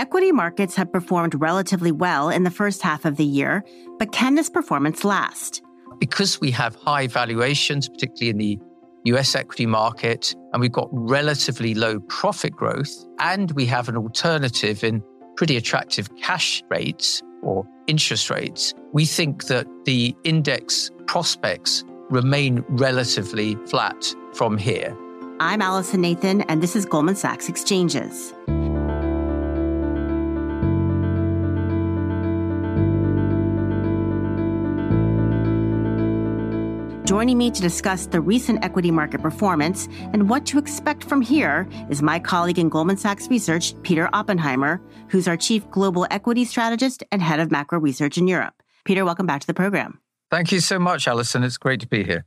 Equity markets have performed relatively well in the first half of the year, but can this performance last? Because we have high valuations, particularly in the US equity market, and we've got relatively low profit growth, and we have an alternative in pretty attractive cash rates or interest rates, we think that the index prospects remain relatively flat from here. I'm Allison Nathan, and this is Goldman Sachs Exchanges. Joining me to discuss the recent equity market performance and what to expect from here is my colleague in Goldman Sachs Research, Peter Oppenheimer, who's our Chief Global Equity Strategist and Head of Macro Research in Europe. Peter, welcome back to the program. Thank you so much, Allison. It's great to be here.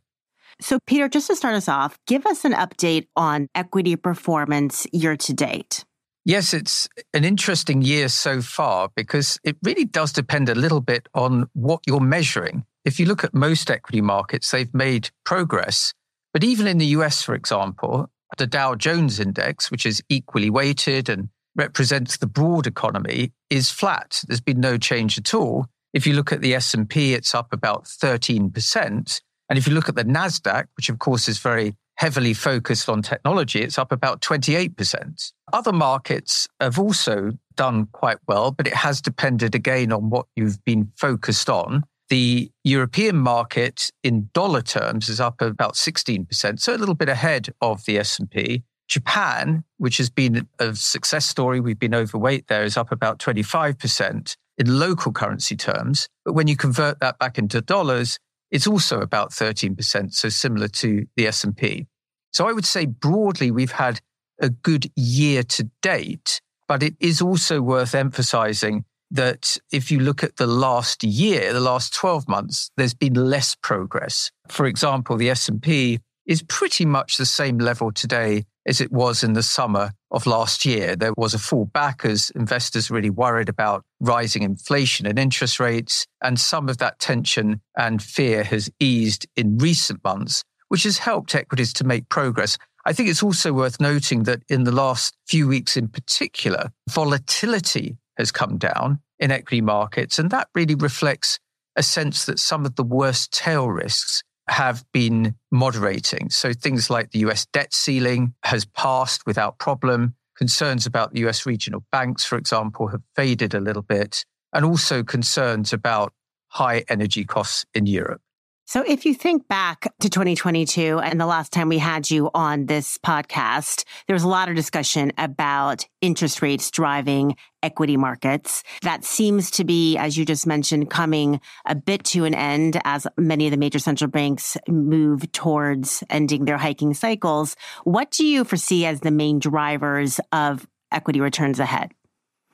So, Peter, just to start us off, give us an update on equity performance year to date. Yes, it's an interesting year so far because it really does depend a little bit on what you're measuring. If you look at most equity markets, they've made progress. But even in the US, for example, the Dow Jones index, which is equally weighted and represents the broad economy, is flat. There's been no change at all. If you look at the S&P, it's up about 13%. And if you look at the Nasdaq, which of course is very heavily focused on technology, it's up about 28%. Other markets have also done quite well, but it has depended again on what you've been focused on. The European market in dollar terms is up about 16%, so a little bit ahead of the S&P. Japan, which has been a success story, we've been overweight there, is up about 25% in local currency terms. But when you convert that back into dollars, it's also about 13%, so similar to the S&P. So I would say broadly we've had a good year to date, but it is also worth emphasizing that if you look at the last year, the last 12 months, there's been less progress. For example, the S&P is pretty much the same level today as it was in the summer of last year. There was a fall back as investors really worried about rising inflation and interest rates. And some of that tension and fear has eased in recent months, which has helped equities to make progress. I think it's also worth noting that in the last few weeks in particular, volatility has come down in equity markets. And that really reflects a sense that some of the worst tail risks have been moderating. So things like the US debt ceiling has passed without problem. Concerns about the US regional banks, for example, have faded a little bit. And also concerns about high energy costs in Europe. So if you think back to 2022 and the last time we had you on this podcast, there was a lot of discussion about interest rates driving equity markets. That seems to be, as you just mentioned, coming a bit to an end as many of the major central banks move towards ending their hiking cycles. What do you foresee as the main drivers of equity returns ahead?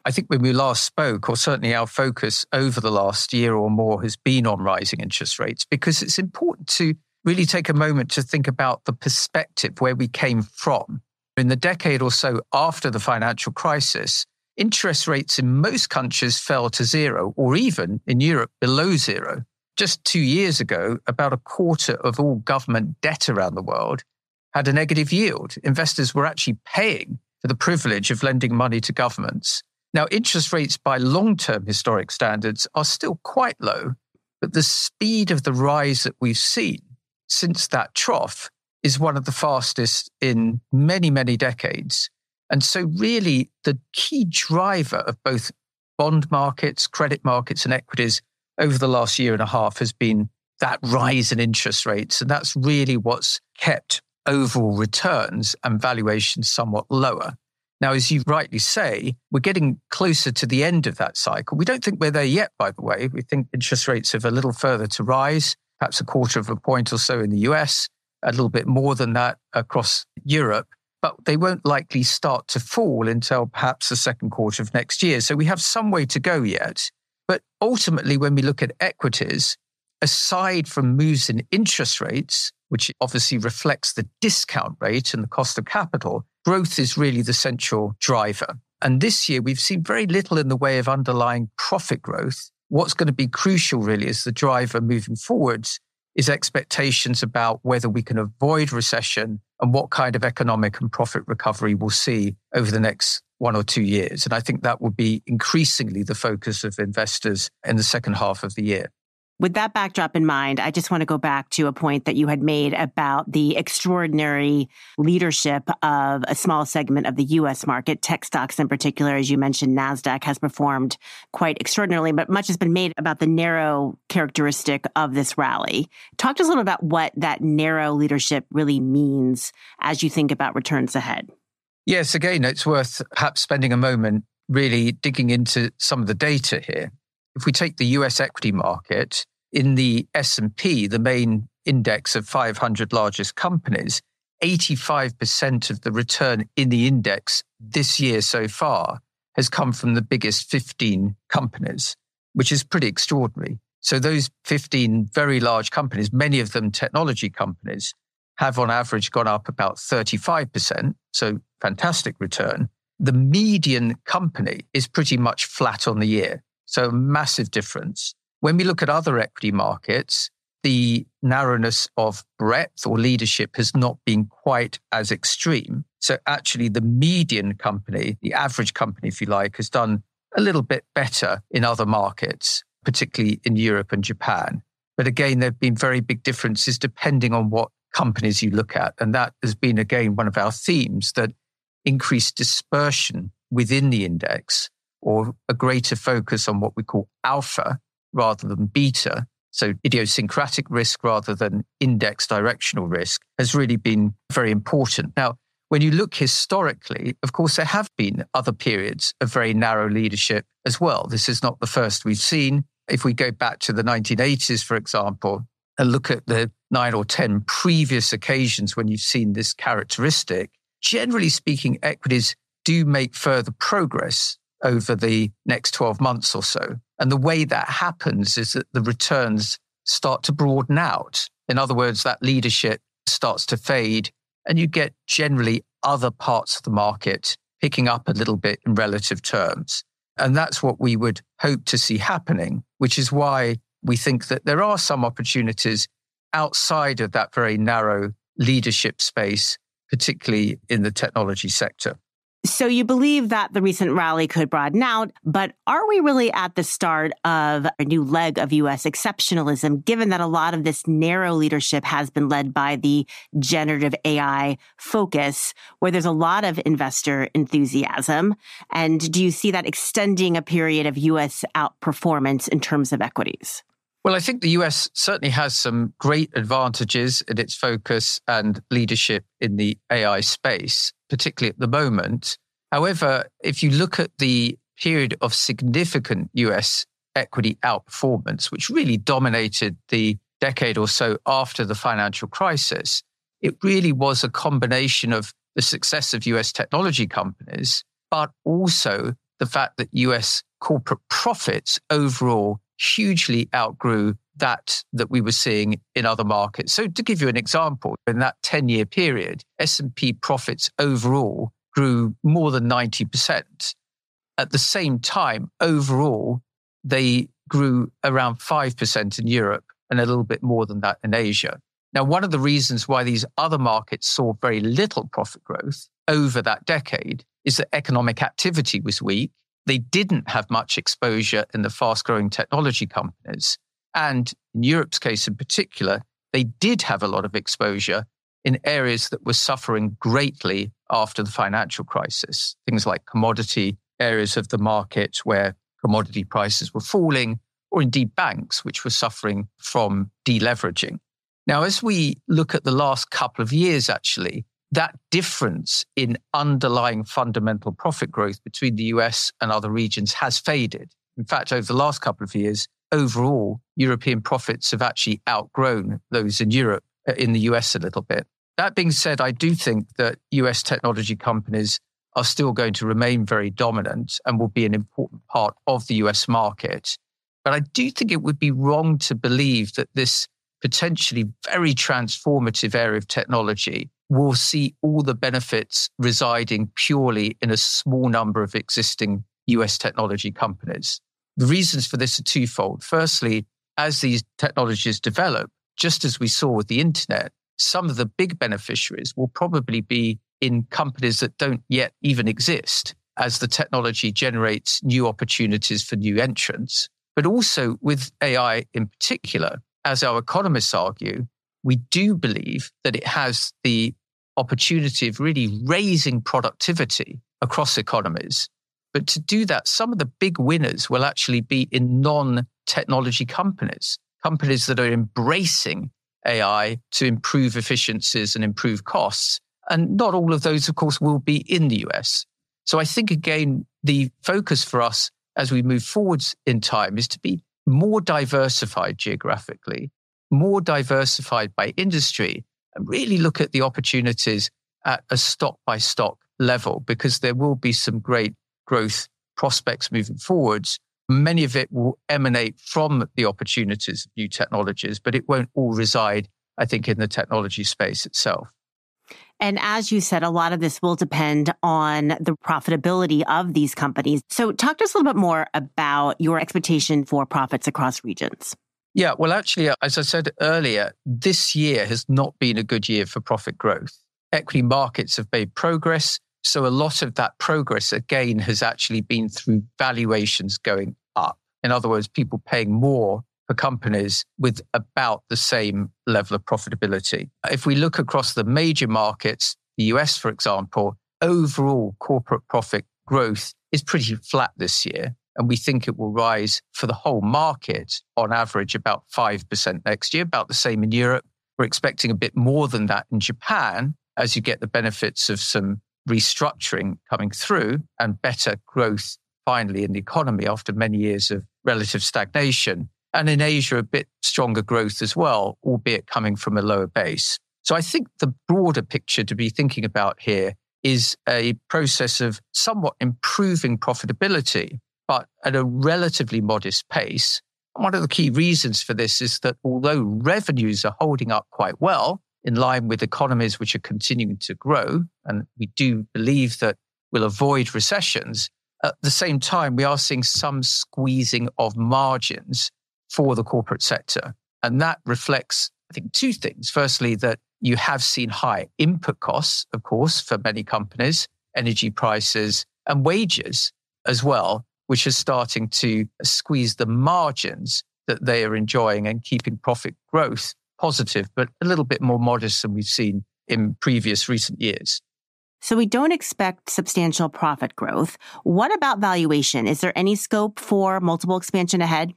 I think when we last spoke, or certainly our focus over the last year or more has been on rising interest rates because it's important to really take a moment to think about the perspective where we came from. In the decade or so after the financial crisis, interest rates in most countries fell to zero, or even in Europe below zero. Just two years ago, about a quarter of all government debt around the world had a negative yield. Investors were actually paying for the privilege of lending money to governments. Now, interest rates by long term historic standards are still quite low, but the speed of the rise that we've seen since that trough is one of the fastest in many, many decades. And so, really, the key driver of both bond markets, credit markets, and equities over the last year and a half has been that rise in interest rates. And that's really what's kept overall returns and valuations somewhat lower. Now, as you rightly say, we're getting closer to the end of that cycle. We don't think we're there yet, by the way. We think interest rates have a little further to rise, perhaps a quarter of a point or so in the US, a little bit more than that across Europe. But they won't likely start to fall until perhaps the second quarter of next year. So we have some way to go yet. But ultimately, when we look at equities, aside from moves in interest rates, which obviously reflects the discount rate and the cost of capital, growth is really the central driver. And this year, we've seen very little in the way of underlying profit growth. What's going to be crucial, really, as the driver moving forwards is expectations about whether we can avoid recession and what kind of economic and profit recovery we'll see over the next one or two years. And I think that will be increasingly the focus of investors in the second half of the year. With that backdrop in mind, I just want to go back to a point that you had made about the extraordinary leadership of a small segment of the US market. Tech stocks in particular, as you mentioned, NASDAQ has performed quite extraordinarily, but much has been made about the narrow characteristic of this rally. Talk to us a little about what that narrow leadership really means as you think about returns ahead. Yes, again, it's worth perhaps spending a moment really digging into some of the data here. If we take the US equity market, in the S&P, the main index of 500 largest companies, 85% of the return in the index this year so far has come from the biggest 15 companies, which is pretty extraordinary. So those 15 very large companies, many of them technology companies, have on average gone up about 35%. So fantastic return. The median company is pretty much flat on the year. So massive difference. When we look at other equity markets, the narrowness of breadth or leadership has not been quite as extreme. So actually the median company, the average company, if you like, has done a little bit better in other markets, particularly in Europe and Japan. But again, there have been very big differences depending on what companies you look at. And that has been, again, one of our themes that increased dispersion within the index or a greater focus on what we call alpha rather than beta. So idiosyncratic risk rather than index directional risk has really been very important. Now, when you look historically, of course, there have been other periods of very narrow leadership as well. This is not the first we've seen. If we go back to the 1980s, for example, and look at the nine or 10 previous occasions when you've seen this characteristic, generally speaking, equities do make further progress over the next 12 months or so. And the way that happens is that the returns start to broaden out. In other words, that leadership starts to fade and you get generally other parts of the market picking up a little bit in relative terms. And that's what we would hope to see happening, which is why we think that there are some opportunities outside of that very narrow leadership space, particularly in the technology sector. So you believe that the recent rally could broaden out, but are we really at the start of a new leg of U.S. exceptionalism, given that a lot of this narrow leadership has been led by the generative AI focus, where there's a lot of investor enthusiasm? And do you see that extending a period of U.S. outperformance in terms of equities? Well, I think the US certainly has some great advantages in its focus and leadership in the AI space, particularly at the moment. However, if you look at the period of significant US equity outperformance, which really dominated the decade or so after the financial crisis, it really was a combination of the success of US technology companies, but also the fact that US corporate profits overall hugely outgrew that that we were seeing in other markets. So to give you an example, in that 10 year period, S&P profits overall grew more than 90%. At the same time, overall, they grew around 5% in Europe and a little bit more than that in Asia. Now, one of the reasons why these other markets saw very little profit growth over that decade is that economic activity was weak they didn't have much exposure in the fast growing technology companies. And in Europe's case in particular, they did have a lot of exposure in areas that were suffering greatly after the financial crisis. Things like commodity areas of the market where commodity prices were falling, or indeed banks, which were suffering from deleveraging. Now, as we look at the last couple of years, actually, that difference in underlying fundamental profit growth between the US and other regions has faded. In fact, over the last couple of years, overall, European profits have actually outgrown those in Europe, uh, in the US a little bit. That being said, I do think that US technology companies are still going to remain very dominant and will be an important part of the US market. But I do think it would be wrong to believe that this potentially very transformative area of technology will see all the benefits residing purely in a small number of existing US technology companies. The reasons for this are twofold. Firstly, as these technologies develop, just as we saw with the internet, some of the big beneficiaries will probably be in companies that don't yet even exist. as the technology generates new opportunities for new entrants. But also with AI in particular, as our economists argue, we do believe that it has the opportunity of really raising productivity across economies. But to do that, some of the big winners will actually be in non technology companies, companies that are embracing AI to improve efficiencies and improve costs. And not all of those, of course, will be in the US. So I think, again, the focus for us as we move forwards in time is to be more diversified geographically, more diversified by industry, and really look at the opportunities at a stock by stock level, because there will be some great growth prospects moving forwards. Many of it will emanate from the opportunities of new technologies, but it won't all reside, I think, in the technology space itself. And as you said, a lot of this will depend on the profitability of these companies. So talk to us a little bit more about your expectation for profits across regions. Yeah, well, actually, uh, as I said earlier, this year has not been a good year for profit growth. Equity markets have made progress. So a lot of that progress, again, has actually been through valuations going up. In other words, people paying more for companies with about the same level of profitability. If we look across the major markets, the US, for example, overall corporate profit growth is pretty flat this year. And we think it will rise for the whole market on average about 5% next year, about the same in Europe. We're expecting a bit more than that in Japan as you get the benefits of some restructuring coming through and better growth finally in the economy after many years of relative stagnation. And in Asia, a bit stronger growth as well, albeit coming from a lower base. So I think the broader picture to be thinking about here is a process of somewhat improving profitability, but at a relatively modest pace. One of the key reasons for this is that although revenues are holding up quite well, in line with economies which are continuing to grow, and we do believe that we'll avoid recessions, at the same time, we are seeing some squeezing of margins for the corporate sector. And that reflects, I think, two things. Firstly, that you have seen high input costs, of course, for many companies, energy prices and wages as well, which is starting to squeeze the margins that they are enjoying and keeping profit growth positive, but a little bit more modest than we've seen in previous recent years. So we don't expect substantial profit growth. What about valuation? Is there any scope for multiple expansion ahead?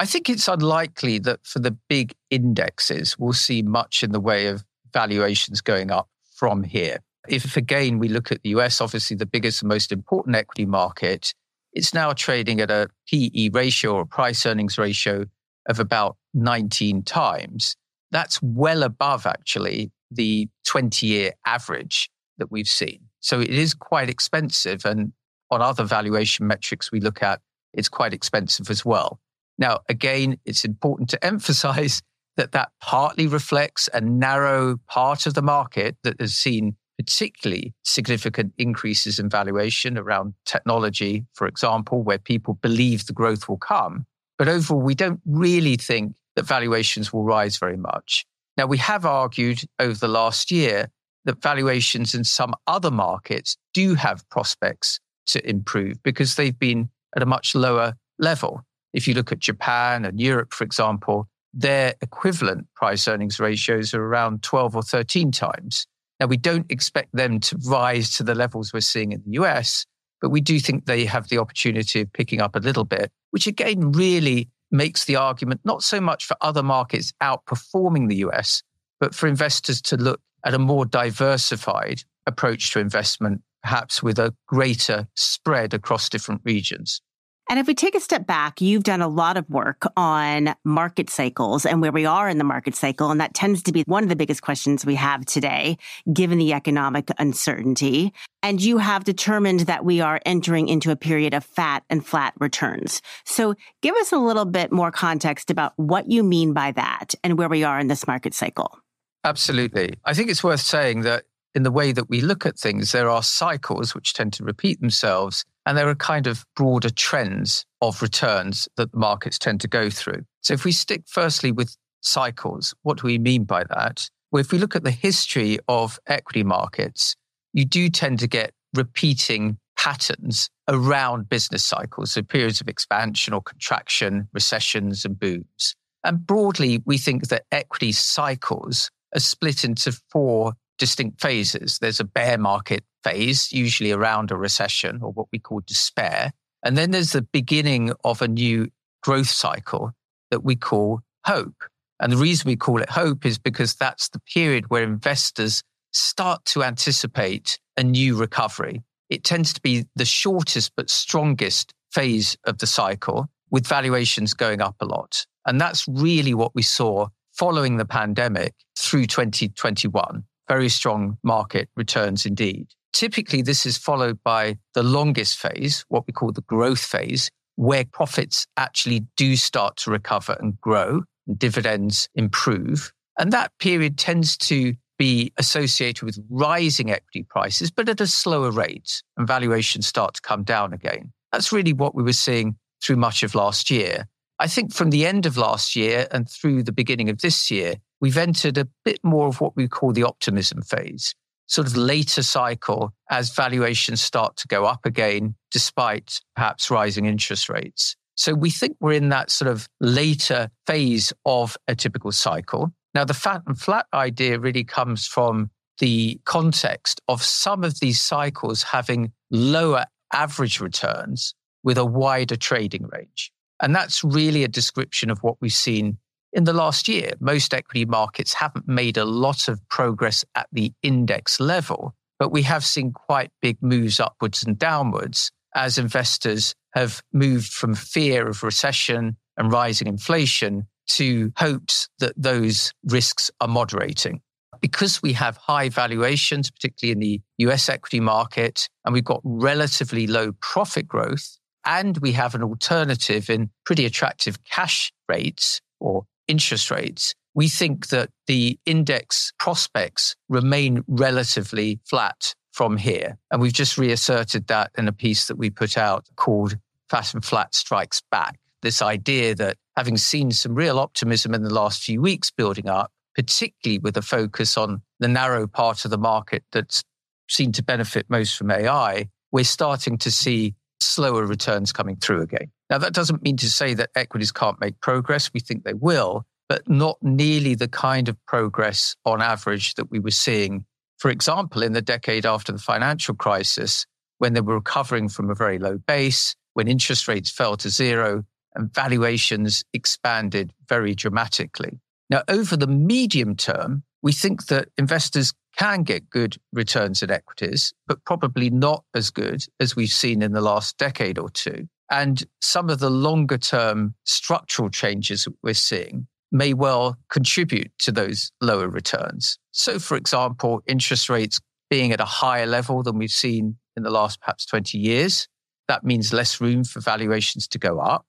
I think it's unlikely that for the big indexes, we'll see much in the way of valuations going up from here. If again we look at the US, obviously the biggest and most important equity market, it's now trading at a PE ratio or price earnings ratio of about 19 times. That's well above actually the 20 year average that we've seen. So it is quite expensive. And on other valuation metrics we look at, it's quite expensive as well. Now, again, it's important to emphasize that that partly reflects a narrow part of the market that has seen particularly significant increases in valuation around technology, for example, where people believe the growth will come. But overall, we don't really think that valuations will rise very much. Now, we have argued over the last year that valuations in some other markets do have prospects to improve because they've been at a much lower level. If you look at Japan and Europe, for example, their equivalent price earnings ratios are around 12 or 13 times. Now, we don't expect them to rise to the levels we're seeing in the US, but we do think they have the opportunity of picking up a little bit, which again really makes the argument not so much for other markets outperforming the US, but for investors to look at a more diversified approach to investment, perhaps with a greater spread across different regions. And if we take a step back, you've done a lot of work on market cycles and where we are in the market cycle. And that tends to be one of the biggest questions we have today, given the economic uncertainty. And you have determined that we are entering into a period of fat and flat returns. So give us a little bit more context about what you mean by that and where we are in this market cycle. Absolutely. I think it's worth saying that in the way that we look at things, there are cycles which tend to repeat themselves, and there are kind of broader trends of returns that the markets tend to go through. So if we stick firstly with cycles, what do we mean by that? Well, if we look at the history of equity markets, you do tend to get repeating patterns around business cycles, so periods of expansion or contraction, recessions and booms. And broadly, we think that equity cycles are split into four distinct phases. There's a bear market phase, usually around a recession or what we call despair. And then there's the beginning of a new growth cycle that we call hope. And the reason we call it hope is because that's the period where investors start to anticipate a new recovery. It tends to be the shortest but strongest phase of the cycle with valuations going up a lot. And that's really what we saw following the pandemic through 2021. Very strong market returns indeed. Typically, this is followed by the longest phase, what we call the growth phase, where profits actually do start to recover and grow and dividends improve. And that period tends to be associated with rising equity prices, but at a slower rate and valuations start to come down again. That's really what we were seeing through much of last year. I think from the end of last year and through the beginning of this year, we've entered a bit more of what we call the optimism phase, sort of later cycle as valuations start to go up again, despite perhaps rising interest rates. So we think we're in that sort of later phase of a typical cycle. Now, the fat and flat idea really comes from the context of some of these cycles having lower average returns with a wider trading range. And that's really a description of what we've seen in the last year. Most equity markets haven't made a lot of progress at the index level, but we have seen quite big moves upwards and downwards as investors have moved from fear of recession and rising inflation to hopes that those risks are moderating. Because we have high valuations, particularly in the US equity market, and we've got relatively low profit growth, and we have an alternative in pretty attractive cash rates or interest rates, we think that the index prospects remain relatively flat from here. And we've just reasserted that in a piece that we put out called Fat and Flat Strikes Back. This idea that having seen some real optimism in the last few weeks building up, particularly with a focus on the narrow part of the market that's seen to benefit most from AI, we're starting to see slower returns coming through again. Now, that doesn't mean to say that equities can't make progress. We think they will, but not nearly the kind of progress on average that we were seeing, for example, in the decade after the financial crisis, when they were recovering from a very low base, when interest rates fell to zero and valuations expanded very dramatically. Now, over the medium term, we think that investors can get good returns in equities, but probably not as good as we've seen in the last decade or two. And some of the longer term structural changes we're seeing may well contribute to those lower returns. So, for example, interest rates being at a higher level than we've seen in the last perhaps 20 years. That means less room for valuations to go up.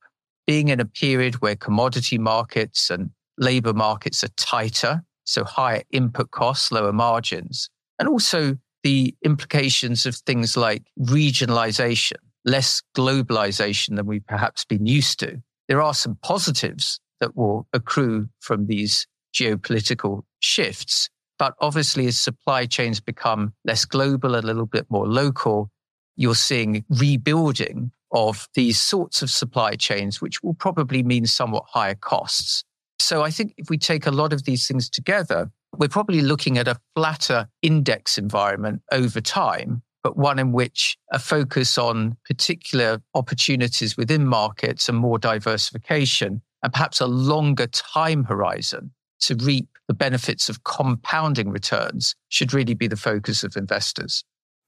Being in a period where commodity markets and labor markets are tighter, so higher input costs, lower margins, and also the implications of things like regionalization, less globalization than we've perhaps been used to. There are some positives that will accrue from these geopolitical shifts. But obviously, as supply chains become less global, a little bit more local, you're seeing rebuilding of these sorts of supply chains, which will probably mean somewhat higher costs. So I think if we take a lot of these things together, we're probably looking at a flatter index environment over time, but one in which a focus on particular opportunities within markets and more diversification and perhaps a longer time horizon to reap the benefits of compounding returns should really be the focus of investors.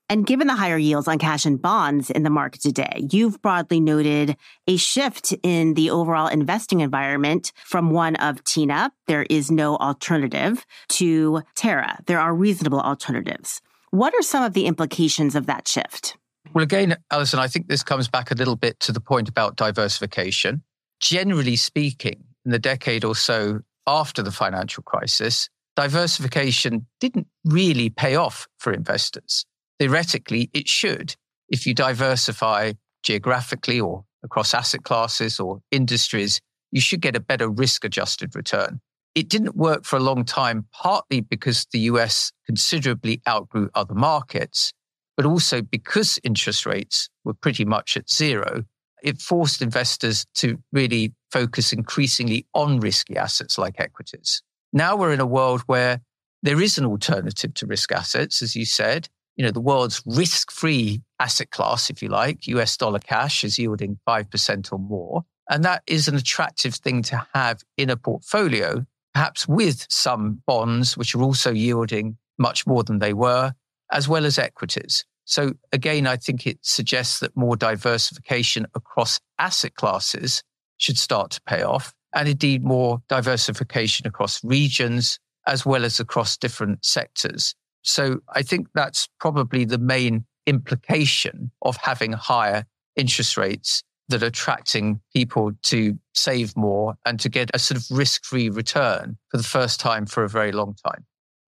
And given the higher yields on cash and bonds in the market today, you've broadly noted a shift in the overall investing environment from one of TINA, there is no alternative, to TARA, there are reasonable alternatives. What are some of the implications of that shift? Well, again, Allison, I think this comes back a little bit to the point about diversification. Generally speaking, in the decade or so after the financial crisis, diversification didn't really pay off for investors theoretically, it should. If you diversify geographically or across asset classes or industries, you should get a better risk adjusted return. It didn't work for a long time, partly because the US considerably outgrew other markets, but also because interest rates were pretty much at zero, it forced investors to really focus increasingly on risky assets like equities. Now we're in a world where there is an alternative to risk assets, as you said. You know, the world's risk free asset class, if you like, US dollar cash is yielding 5% or more. And that is an attractive thing to have in a portfolio, perhaps with some bonds, which are also yielding much more than they were, as well as equities. So again, I think it suggests that more diversification across asset classes should start to pay off and indeed more diversification across regions as well as across different sectors. So I think that's probably the main implication of having higher interest rates that are attracting people to save more and to get a sort of risk free return for the first time for a very long time.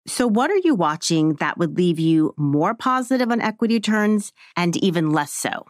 So, what are you watching that would leave you more positive on equity returns and even less so?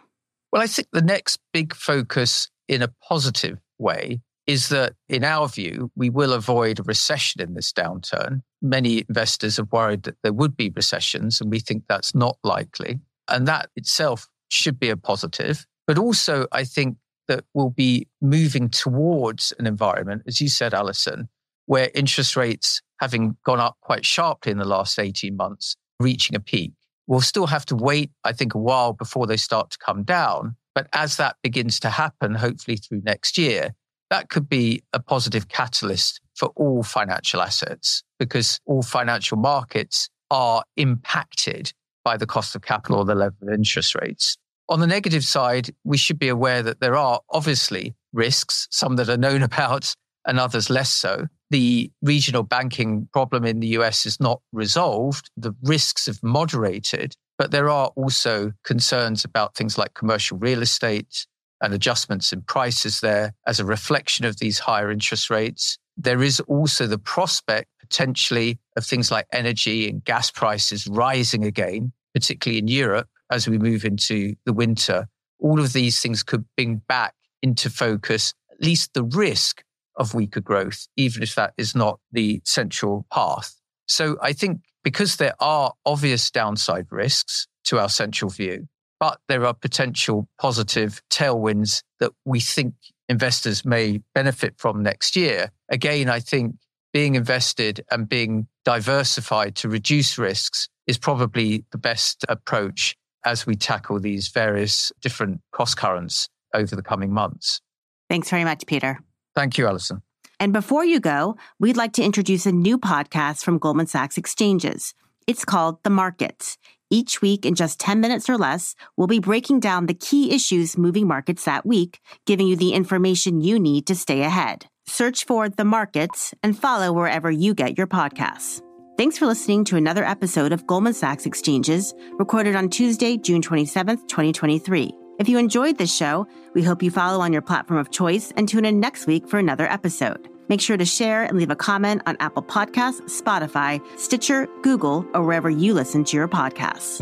Well, I think the next big focus in a positive way is that, in our view, we will avoid a recession in this downturn. Many investors have worried that there would be recessions, and we think that's not likely. And that itself should be a positive. But also, I think that we'll be moving towards an environment, as you said, Allison, where interest rates, having gone up quite sharply in the last 18 months, reaching a peak. We'll still have to wait, I think, a while before they start to come down. But as that begins to happen, hopefully through next year, that could be a positive catalyst for all financial assets because all financial markets are impacted by the cost of capital or the level of interest rates. On the negative side, we should be aware that there are obviously risks, some that are known about and others less so. The regional banking problem in the US is not resolved. The risks have moderated, but there are also concerns about things like commercial real estate, and adjustments in prices there as a reflection of these higher interest rates. There is also the prospect potentially of things like energy and gas prices rising again, particularly in Europe as we move into the winter. All of these things could bring back into focus at least the risk of weaker growth, even if that is not the central path. So I think because there are obvious downside risks to our central view, but there are potential positive tailwinds that we think investors may benefit from next year. Again, I think being invested and being diversified to reduce risks is probably the best approach as we tackle these various different cross currents over the coming months. Thanks very much, Peter. Thank you, Allison. And before you go, we'd like to introduce a new podcast from Goldman Sachs Exchanges. It's called The Markets. Each week, in just 10 minutes or less, we'll be breaking down the key issues moving markets that week, giving you the information you need to stay ahead. Search for The Markets and follow wherever you get your podcasts. Thanks for listening to another episode of Goldman Sachs Exchanges, recorded on Tuesday, June 27th, 2023. If you enjoyed this show, we hope you follow on your platform of choice and tune in next week for another episode. Make sure to share and leave a comment on Apple Podcasts, Spotify, Stitcher, Google, or wherever you listen to your podcasts.